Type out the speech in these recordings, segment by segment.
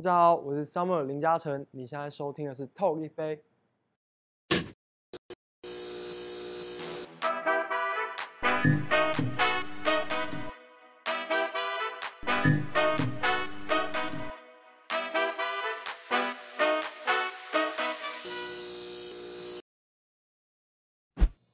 大家好，我是 Summer 林嘉诚。你现在收听的是 Talk 一杯。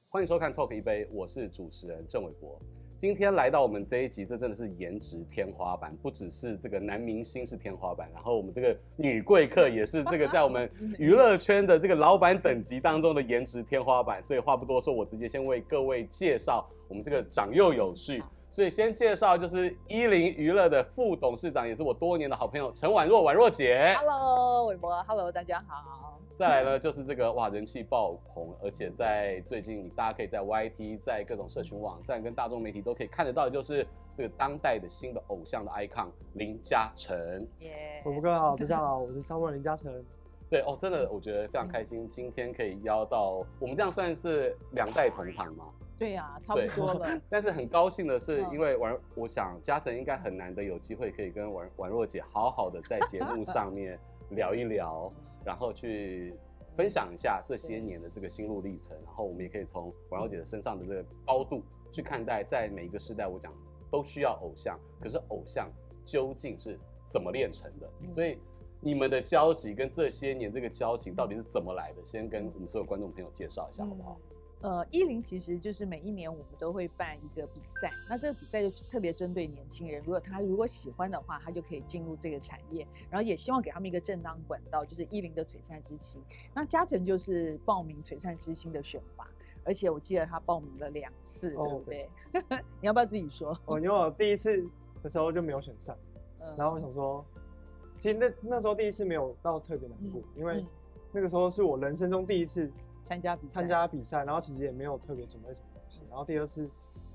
欢迎收看 Talk 一杯，我是主持人郑伟博。今天来到我们这一集，这真的是颜值天花板，不只是这个男明星是天花板，然后我们这个女贵客也是这个在我们 娱乐圈的这个老板等级当中的颜值天花板。所以话不多说，我直接先为各位介绍我们这个长幼有序。所以先介绍就是一零娱乐的副董事长，也是我多年的好朋友陈婉若，婉若姐。Hello，伟博，Hello，大家好。再来呢，就是这个哇，人气爆棚，而且在最近大家可以在 YT，在各种社群网站跟大众媒体都可以看得到，就是这个当代的新的偶像的 icon 林嘉诚。耶，伟博哥好，大家好，我是 Summer 林嘉诚。对哦，真的我觉得非常开心，今天可以邀到我们这样算是两代同堂吗？对呀、啊，差不多了。但是很高兴的是，因为婉，我想嘉诚应该很难得有机会可以跟婉婉若姐好好的在节目上面 聊一聊，然后去分享一下这些年的这个心路历程。然后我们也可以从婉若姐的身上的这个高度去看待，在每一个时代，我讲都需要偶像，可是偶像究竟是怎么炼成的？所以你们的交集跟这些年这个交集到底是怎么来的？先跟我们所有观众朋友介绍一下好不好？呃，伊林其实就是每一年我们都会办一个比赛，那这个比赛就特别针对年轻人，如果他如果喜欢的话，他就可以进入这个产业，然后也希望给他们一个正当管道，就是伊林的璀璨之星。那嘉诚就是报名璀璨之星的选拔，而且我记得他报名了两次，对不对？哦、你要不要自己说？哦，因为我第一次的时候就没有选上，嗯、然后我想说，其实那那时候第一次没有到特别难过，嗯、因为那个时候是我人生中第一次。参加比参加比赛，然后其实也没有特别准备什么东西。然后第二次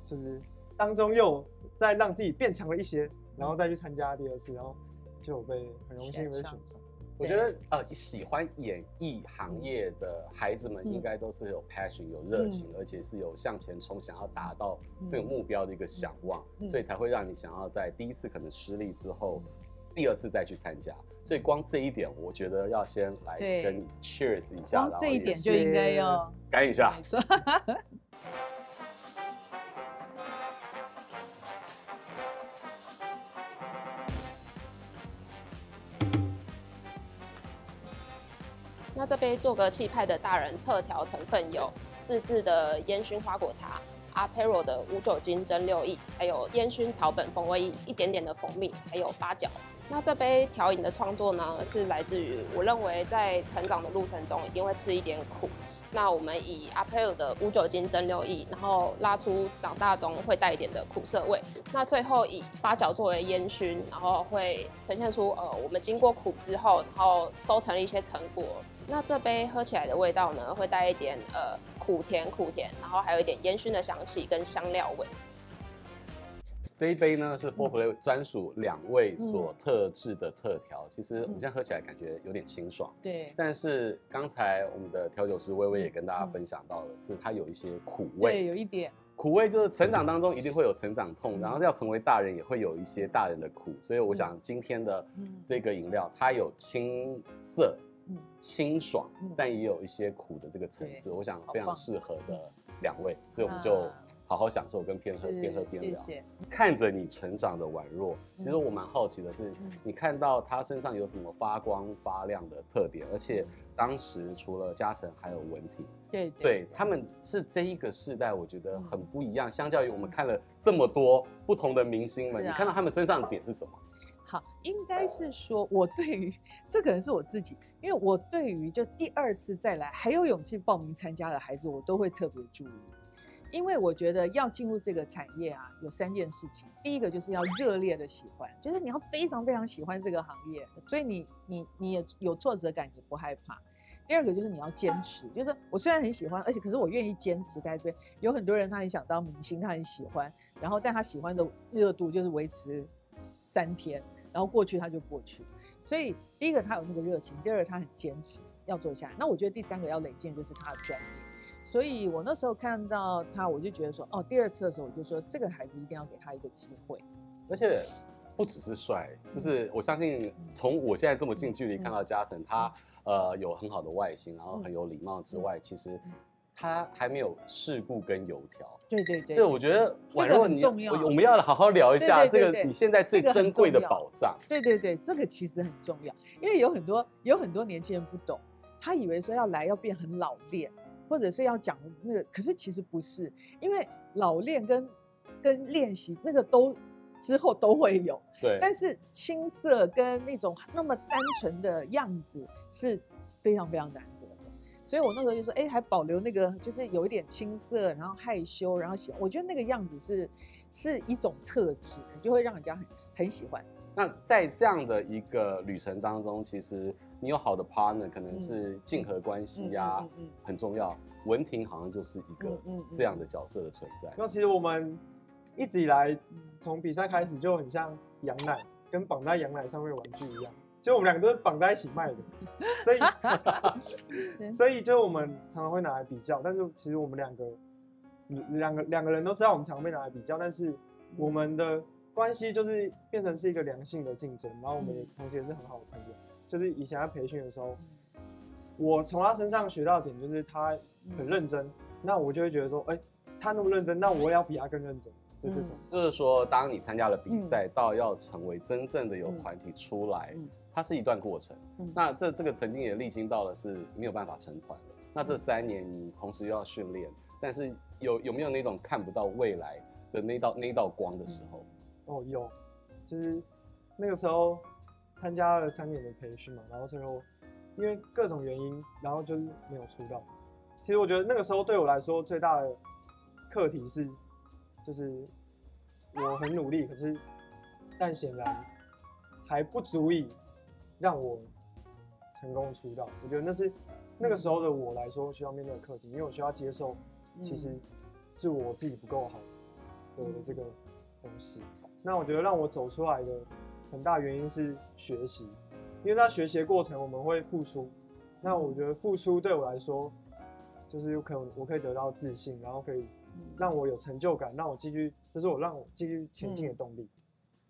就是当中又再让自己变强了一些，然后再去参加第二次，然后就被很荣幸被选上。我觉得呃，喜欢演艺行业的孩子们应该都是有 passion、有热情，而且是有向前冲、想要达到这个目标的一个想望，所以才会让你想要在第一次可能失利之后。第二次再去参加，所以光这一点，我觉得要先来跟你 cheers 一下，然后这一点就应该要干一下。那这杯做个气派的大人特调成分有自制的烟熏花果茶。Aperol 的无酒精蒸馏液，还有烟熏草本风味，一点点的蜂蜜，还有八角。那这杯调饮的创作呢，是来自于我认为在成长的路程中一定会吃一点苦。那我们以 Aperol 的无酒精蒸馏液，然后拉出长大中会带一点的苦涩味。那最后以八角作为烟熏，然后会呈现出呃我们经过苦之后，然后收成了一些成果。那这杯喝起来的味道呢，会带一点呃苦甜苦甜，然后还有一点烟熏的香气跟香料味。这一杯呢是 Four Play 专属两位所特制的特调，嗯、其实我们现在喝起来感觉有点清爽。对。但是刚才我们的调酒师微微也跟大家分享到了，是它有一些苦味。对，有一点。苦味就是成长当中一定会有成长痛，嗯、然后要成为大人也会有一些大人的苦，所以我想今天的这个饮料它有青涩。清爽，但也有一些苦的这个层次，我想非常适合的两位，所以我们就好好享受跟边喝边喝边聊。看着你成长的宛若，其实我蛮好奇的是，你看到他身上有什么发光发亮的特点？而且当时除了嘉诚，还有文婷，对对，他们是这一个世代，我觉得很不一样。相较于我们看了这么多不同的明星们，你看到他们身上的点是什么？好，应该是说，我对于这可能是我自己，因为我对于就第二次再来还有勇气报名参加的孩子，我都会特别注意，因为我觉得要进入这个产业啊，有三件事情，第一个就是要热烈的喜欢，就是你要非常非常喜欢这个行业，所以你你你也有挫折感，也不害怕。第二个就是你要坚持，就是我虽然很喜欢，而且可是我愿意坚持，对不对？有很多人他很想当明星，他很喜欢，然后但他喜欢的热度就是维持三天。然后过去他就过去，所以第一个他有那个热情，第二个他很坚持要做下来。那我觉得第三个要累积就是他的专业。所以我那时候看到他，我就觉得说，哦，第二次的时候我就说这个孩子一定要给他一个机会。而且不只是帅，就是我相信从我现在这么近距离看到嘉诚，他呃有很好的外形，然后很有礼貌之外，其实他还没有世故跟油条。对对对，对，我觉得宛若你我们要好好聊一下这个你现在最珍贵的宝藏。对对对，这个其实很重要，因为有很多有很多年轻人不懂，他以为说要来要变很老练，或者是要讲那个，可是其实不是，因为老练跟跟练习那个都。之后都会有，对，但是青涩跟那种那么单纯的样子是非常非常难得的，所以我那时候就说，哎，还保留那个就是有一点青涩，然后害羞，然后喜欢，我觉得那个样子是是一种特质，就会让人家很很喜欢。那在这样的一个旅程当中，其实你有好的 partner，可能是竞合关系呀，嗯嗯嗯嗯、很重要。文婷好像就是一个这样的角色的存在。那其实我们。一直以来，从比赛开始就很像羊奶，跟绑在羊奶上面玩具一样，就我们两个都是绑在一起卖的，所以，所以就我们常常会拿来比较。但是其实我们两个，两个两个人都知道我们常常被拿来比较，但是我们的关系就是变成是一个良性的竞争，然后我们也同时也是很好的朋友。就是以前在培训的时候，我从他身上学到的点就是他很认真，那我就会觉得说，哎，他那么认真，那我也要比他更认真。就这种、就是说，当你参加了比赛，到要成为真正的有团体出来，嗯、它是一段过程。嗯、那这这个曾经也历经到了是没有办法成团的。那这三年你同时又要训练，但是有有没有那种看不到未来的那道那道光的时候？哦，有，就是那个时候参加了三年的培训嘛，然后最后因为各种原因，然后就是没有出道。其实我觉得那个时候对我来说最大的课题是。就是我很努力，可是但显然还不足以让我成功出道。我觉得那是那个时候的我来说需要面对的课题，因为我需要接受，其实是我自己不够好的这个东西。那我觉得让我走出来的很大原因是学习，因为在学习的过程我们会付出。那我觉得付出对我来说，就是有可能我可以得到自信，然后可以。让我有成就感，让我继续，这是我让我继续前进的动力。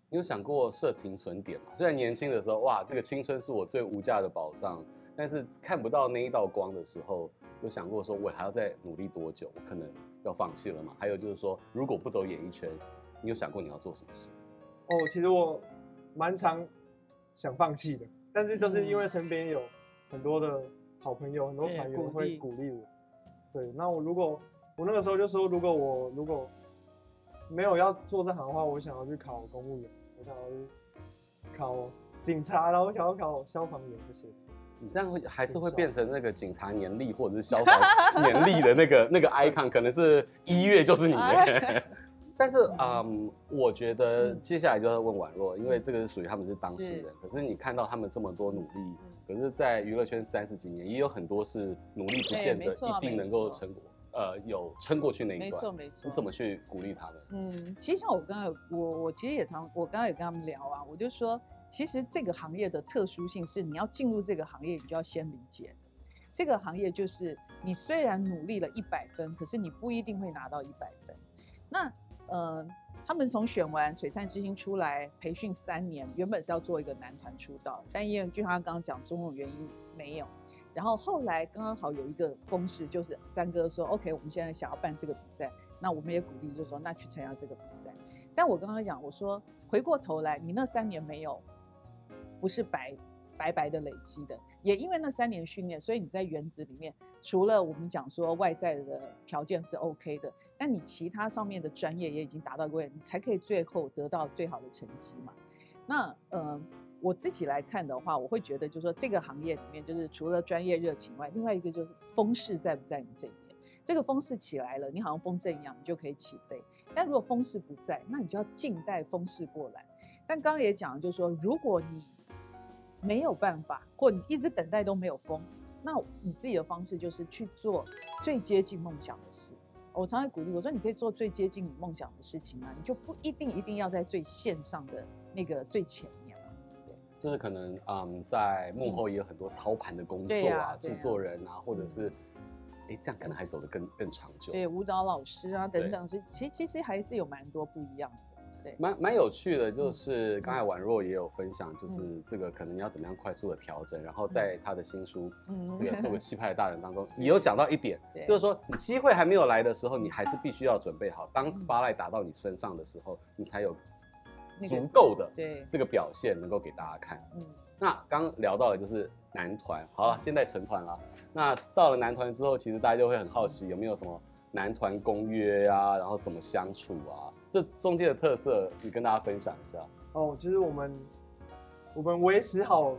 你有想过设停损点吗？虽然年轻的时候，哇，这个青春是我最无价的宝藏，但是看不到那一道光的时候，有想过说，我还要再努力多久？我可能要放弃了嘛？还有就是说，如果不走演艺圈，你有想过你要做什么事？哦，其实我蛮常想放弃的，但是就是因为身边有很多的好朋友，很多团员会鼓励我。对，那我如果。我那个时候就说，如果我如果没有要做这行的话，我想要去考公务员，我想要去考警察，然后我想要考消防员这些。你这样会还是会变成那个警察年历或者是消防年历的那个 那个 icon，可能是一月就是你。但是嗯，我觉得接下来就要问宛若，因为这个是属于他们是当事人。可是你看到他们这么多努力，可是，在娱乐圈三十几年，也有很多是努力不见得一定能够成果。呃，有撑过去那一段，没错没错。你怎么去鼓励他们？嗯，其实像我刚刚有我我其实也常我刚刚也跟他们聊啊，我就说，其实这个行业的特殊性是，你要进入这个行业，你就要先理解，这个行业就是你虽然努力了一百分，可是你不一定会拿到一百分。那呃，他们从选完《璀璨之星》出来培训三年，原本是要做一个男团出道，但因为就他刚刚讲种种原因没有。然后后来刚刚好有一个风势，就是詹哥说：“OK，我们现在想要办这个比赛，那我们也鼓励，就说那去参加这个比赛。”但我刚刚讲，我说回过头来，你那三年没有，不是白白白的累积的，也因为那三年训练，所以你在原子里面，除了我们讲说外在的条件是 OK 的，但你其他上面的专业也已经达到过，你才可以最后得到最好的成绩嘛。那呃。我自己来看的话，我会觉得就是说，这个行业里面，就是除了专业热情外，另外一个就是风势在不在你这边。这个风势起来了，你好像风正一样，你就可以起飞。但如果风势不在，那你就要静待风势过来。但刚刚也讲了，就是说，如果你没有办法，或你一直等待都没有风，那你自己的方式就是去做最接近梦想的事。我常常鼓励我说，你可以做最接近你梦想的事情啊，你就不一定一定要在最线上的那个最前面。就是可能，嗯，在幕后也有很多操盘的工作啊，制、嗯啊啊、作人啊，或者是，哎、嗯，这样可能还走得更更长久。对，舞蹈老师啊等等，是其实其实还是有蛮多不一样的。对，蛮蛮有趣的，就是刚才宛若也有分享，就是这个可能你要怎么样快速的调整，然后在他的新书《这个做个气派的大人》当中，也有讲到一点，就是说你机会还没有来的时候，你还是必须要准备好，当 spotlight 打到你身上的时候，你才有足够的这个表现能够给大家看。嗯，那刚聊到的就是男团，好了，现在成团了。那到了男团之后，其实大家就会很好奇有没有什么男团公约啊，然后怎么相处啊？这中间的特色，你跟大家分享一下。哦，就是我们我们维持好，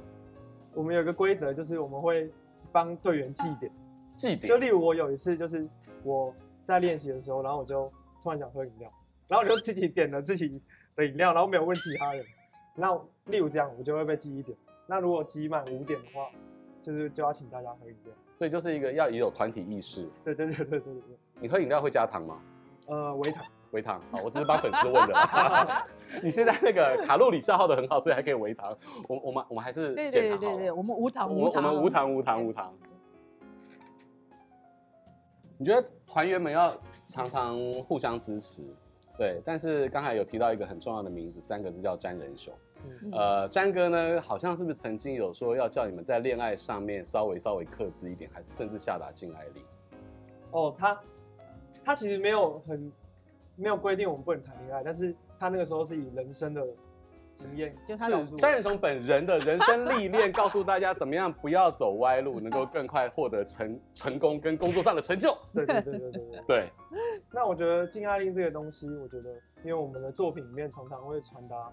我们有一个规则，就是我们会帮队员记点。记点。就例如我有一次，就是我在练习的时候，然后我就突然想喝饮料，然后我就自己点了自己的饮料，然后没有问其他人。那例如这样，我就会被记一点。那如果积满五点的话，就是就要请大家喝饮料。所以就是一个要也有团体意识。对对对对对对。你喝饮料会加糖吗？呃，微糖。微糖。好，我只是帮粉丝问的。你现在那个卡路里消耗的很好，所以还可以微糖。我我们我们还是对对对对，我们无糖无糖。我们无糖无糖无糖。你觉得团员们要常常互相支持，对？但是刚才有提到一个很重要的名字，三个字叫詹仁雄。嗯、呃，詹哥呢，好像是不是曾经有说要叫你们在恋爱上面稍微稍微克制一点，还是甚至下达禁爱令？哦，他他其实没有很没有规定我们不能谈恋爱，但是他那个时候是以人生的经验，就他是张远雄本人的人生历练，告诉大家怎么样不要走歪路，能够 更快获得成成功跟工作上的成就。对对对对对对。对，那我觉得禁爱令这个东西，我觉得因为我们的作品里面常常会传达。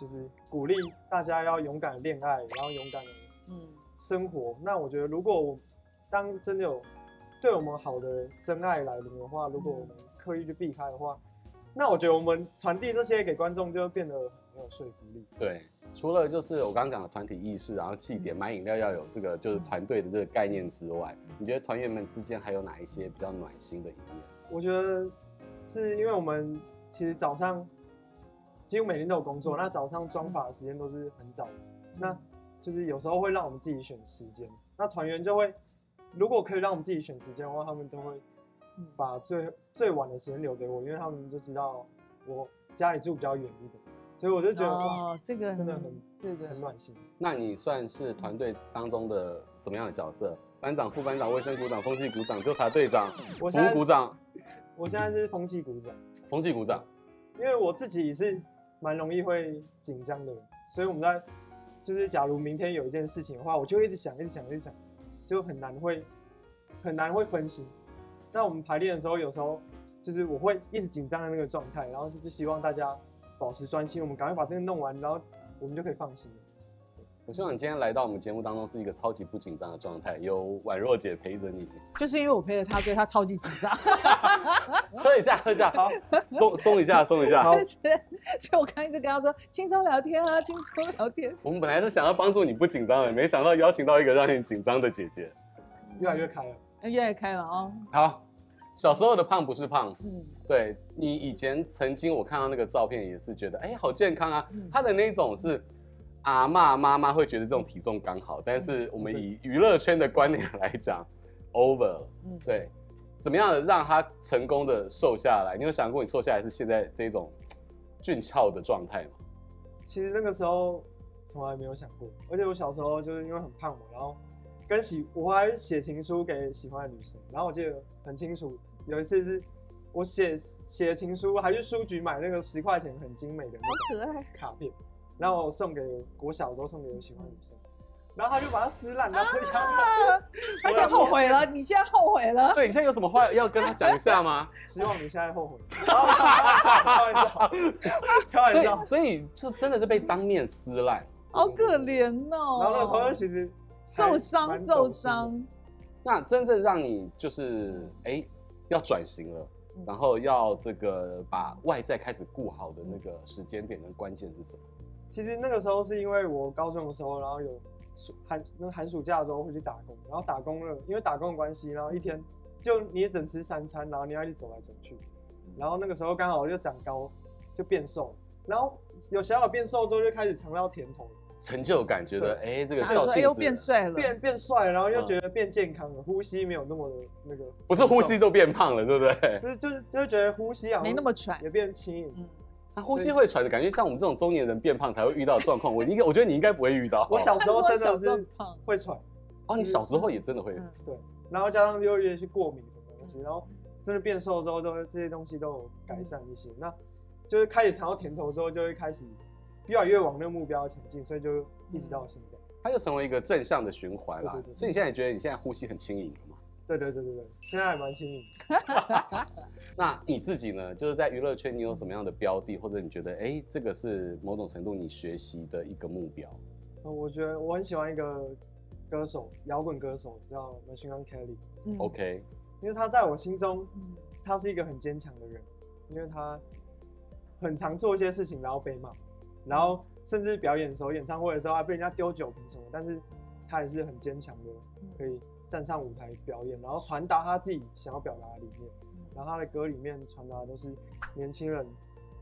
就是鼓励大家要勇敢的恋爱，然后勇敢的嗯生活。嗯、那我觉得，如果我当真的有对我们好的真爱来临的话，如果我们刻意去避开的话，嗯、那我觉得我们传递这些给观众就会变得很没有说服力。对，除了就是我刚刚讲的团体意识，然后气点买饮料要有这个就是团队的这个概念之外，嗯、你觉得团员们之间还有哪一些比较暖心的一面？我觉得是因为我们其实早上。几乎每天都有工作，那早上装法的时间都是很早，那就是有时候会让我们自己选时间。那团员就会，如果可以让我们自己选时间的话，他们都会把最最晚的时间留给我，因为他们就知道我家里住比较远一点，所以我就觉得哦，这个真的很这个很暖心。那你算是团队当中的什么样的角色？班长、副班长、卫生股长、风气股长、纠察队长、服务股长。我现在是风气股长。风气股长，因为我自己是。蛮容易会紧张的人，所以我们在就是假如明天有一件事情的话，我就一直想，一直想，一直想，就很难会很难会分心。那我们排练的时候，有时候就是我会一直紧张的那个状态，然后就希望大家保持专心，我们赶快把这个弄完，然后我们就可以放心。我希望你今天来到我们节目当中是一个超级不紧张的状态，有宛若姐陪着你。就是因为我陪着她，所以她超级紧张。喝一下，喝一下，好，松松一下，松一下。好。所以我刚一直跟她说轻松聊天啊，轻松聊天。我们本来是想要帮助你不紧张的，没想到邀请到一个让你紧张的姐姐。越来越开了，越来越开了哦。好，小时候的胖不是胖，嗯，对，你以前曾经我看到那个照片也是觉得，哎，好健康啊。他的那种是。阿嬷妈妈会觉得这种体重刚好，但是我们以娱乐圈的观点来讲，over，对，怎么样的让他成功的瘦下来？你有想过你瘦下来是现在这种俊俏的状态吗？其实那个时候从来没有想过，而且我小时候就是因为很胖嘛，然后跟喜我还写情书给喜欢的女生，然后我记得很清楚，有一次是我写写情书，还去书局买那个十块钱很精美的那个卡片。然后我送给国小的时候送给我喜欢的女生，然后他就把它撕烂了，他现在后悔了。你现在后悔了？对，你现在有什么话要跟他讲一下吗？希望你现在后悔。开玩笑，开玩笑。所以就真的是被当面撕烂，好可怜哦。然后那时候其实受伤受伤。那真正让你就是哎要转型了，然后要这个把外在开始顾好的那个时间点跟关键是什么？其实那个时候是因为我高中的时候，然后有寒那个寒暑假的时候会去打工，然后打工了，因为打工的关系，然后一天就你也只吃三餐，然后你要一直走来走去，然后那个时候刚好就长高，就变瘦，然后有小小变瘦之后就开始尝到甜头，成就感觉得哎、欸、这个照镜子又变帅了，变变帅，然后又觉得变健康了，嗯、呼吸没有那么的那个，不是呼吸都变胖了，对不对？就是就是就是觉得呼吸啊没那么喘，也变轻盈。嗯他呼吸会喘的感觉，像我们这种中年人变胖才会遇到的状况。我应该，我觉得你应该不会遇到。我小时候真的是会喘。哦，你小时候也真的会。对，然后加上又有一些过敏什么东西，然后真的变瘦之后，都这些东西都有改善一些。那就是开始尝到甜头之后，就会开始越来越往那个目标前进，所以就一直到现在。它就成为一个正向的循环啦。所以你现在也觉得你现在呼吸很轻盈了吗？对对对对对，现在还蛮轻盈。那你自己呢？就是在娱乐圈，你有什么样的标的，或者你觉得，哎，这个是某种程度你学习的一个目标？我觉得我很喜欢一个歌手，摇滚歌手叫 Machine Gun Kelly。嗯。OK。因为他在我心中，他是一个很坚强的人，因为他很常做一些事情，然后被骂，然后甚至表演的时候、演唱会的时候还被人家丢酒瓶什么，但是他也是很坚强的，可以。站上舞台表演，然后传达他自己想要表达的理念，然后他的歌里面传达的都是年轻人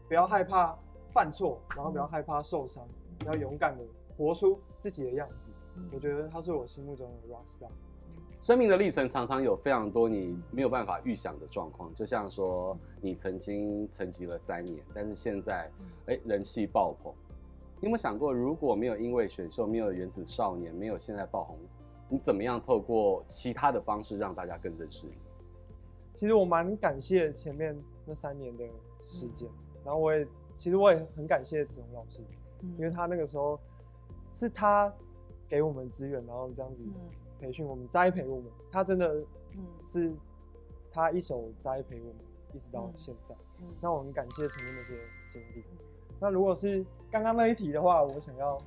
不要害怕犯错，然后不要害怕受伤，要勇敢的活出自己的样子。我觉得他是我心目中的 rock star。生命的历程常常有非常多你没有办法预想的状况，就像说你曾经沉寂了三年，但是现在哎人气爆棚。你有没有想过，如果没有因为选秀，没有原子少年，没有现在爆红？你怎么样透过其他的方式让大家更认识你？其实我蛮感谢前面那三年的时间，嗯、然后我也其实我也很感谢子龙老师，嗯、因为他那个时候是他给我们资源，然后这样子培训我们、栽培我们，他真的是他一手栽培我们，一直到现在。嗯、那我很感谢前面那些经历。那如果是刚刚那一题的话，我想要，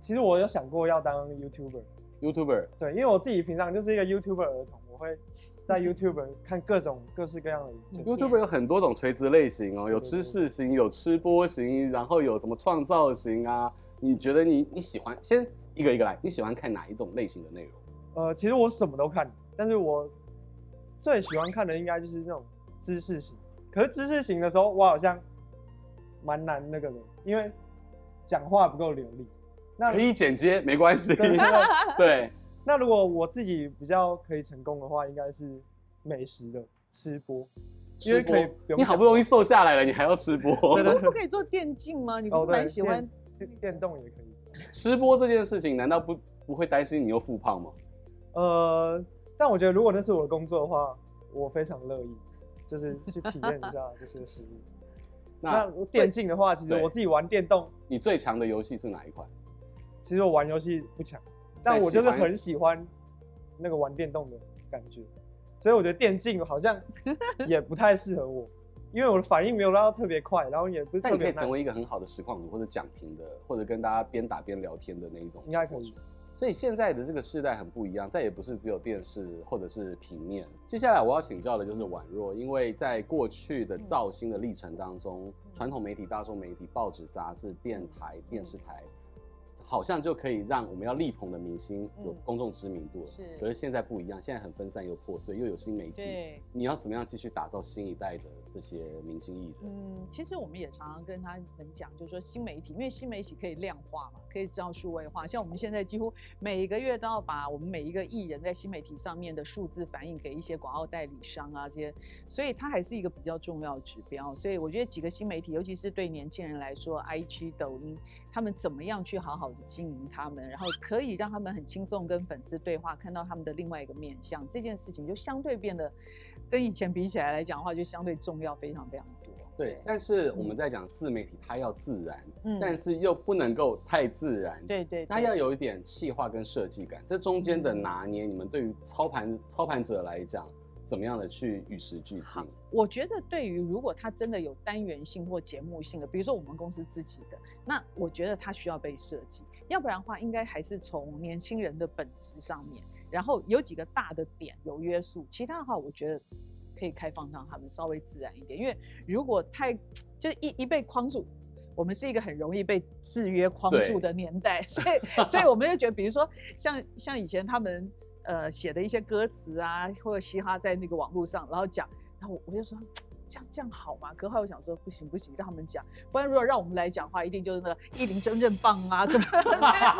其实我有想过要当 YouTuber。YouTuber 对，因为我自己平常就是一个 YouTuber 儿童，我会在 YouTuber 看各种各式各样的影片。YouTuber 有很多种垂直类型哦，有知识型，有吃播型，然后有什么创造型啊？你觉得你你喜欢先一个一个来，你喜欢看哪一种类型的内容？呃，其实我什么都看，但是我最喜欢看的应该就是那种知识型。可是知识型的时候，我好像蛮难那个的，因为讲话不够流利。那可以剪接，没关系。对，那如果我自己比较可以成功的话，应该是美食的吃播，因为可以。你好不容易瘦下来了，你还要吃播？你不可以做电竞吗？你不是蛮喜欢电动也可以。吃播这件事情，难道不不会担心你又复胖吗？呃，但我觉得如果那是我的工作的话，我非常乐意，就是去体验一下 这些食物。那电竞的话，其实我自己玩电动，你最强的游戏是哪一款？其实我玩游戏不强，但我就是很喜欢那个玩电动的感觉，所以我觉得电竞好像也不太适合我，因为我的反应没有拉到特别快，然后也不是特别。但你可以成为一个很好的实况主，或者讲评的，或者跟大家边打边聊天的那一种，应该可以。所以现在的这个世代很不一样，再也不是只有电视或者是平面。接下来我要请教的就是宛若，因为在过去的造星的历程当中，传统媒体、大众媒体、报纸、杂志、电台、电视台。好像就可以让我们要力捧的明星有公众知名度了，是。可是现在不一样，现在很分散又破碎，又有新媒体。你要怎么样继续打造新一代的这些明星艺人？嗯，其实我们也常常跟他们讲，就是说新媒体，因为新媒体可以量化嘛，可以知道数位化。像我们现在几乎每一个月都要把我们每一个艺人在新媒体上面的数字反映给一些广告代理商啊这些，所以它还是一个比较重要的指标。所以我觉得几个新媒体，尤其是对年轻人来说，IG、抖音，他们怎么样去好好的经营他们，然后可以让他们很轻松跟粉丝对话，看到他们的另外一个面相，这件事情就相对变得跟以前比起来来讲的话，就相对重要非常非常多。对，对，但是我们在讲自媒体，它要自然，嗯，但是又不能够太自然，对，对对，它要有一点气化跟设计感，这中间的拿捏，你们对于操盘操盘者来讲。怎么样的去与时俱进？我觉得对于如果他真的有单元性或节目性的，比如说我们公司自己的，那我觉得他需要被设计。要不然的话，应该还是从年轻人的本质上面，然后有几个大的点有约束，其他的话我觉得可以开放让他们稍微自然一点。因为如果太就是一一被框住，我们是一个很容易被制约框住的年代，所以所以我们就觉得，比如说像像以前他们。呃，写的一些歌词啊，或者嘻哈在那个网络上，然后讲，然后我就说，这样这样好吗？可后来我想说，不行不行，让他们讲，不然如果让我们来讲话，一定就是那个一林真正棒啊什么的。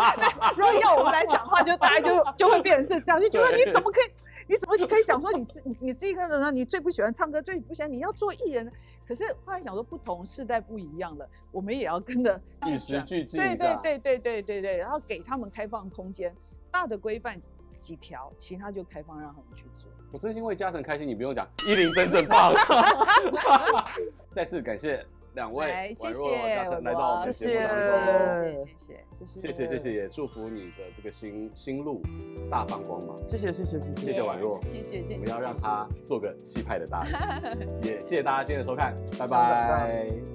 如果要我们来讲话，就大家就就会变成是这样，就觉得你怎么可以你怎么可以讲说你你你是一个人呢？你最不喜欢唱歌，最不喜欢你要做艺人。可是后来想说，不同世代不一样了，我们也要跟着与时俱进。对对对对对对对，然后给他们开放空间，大的规范几条，其他就开放让他们去做。我真心为嘉诚开心，你不用讲，依林真正棒。再次感谢。两位，谢谢嘉诚来到我们节目当中，谢谢谢谢谢谢谢谢，也祝福你的这个新新路大放光芒，谢谢谢谢谢谢谢谢婉若，谢谢谢谢，我们要让他做个气派的大人，也谢谢大家今天的收看，拜拜。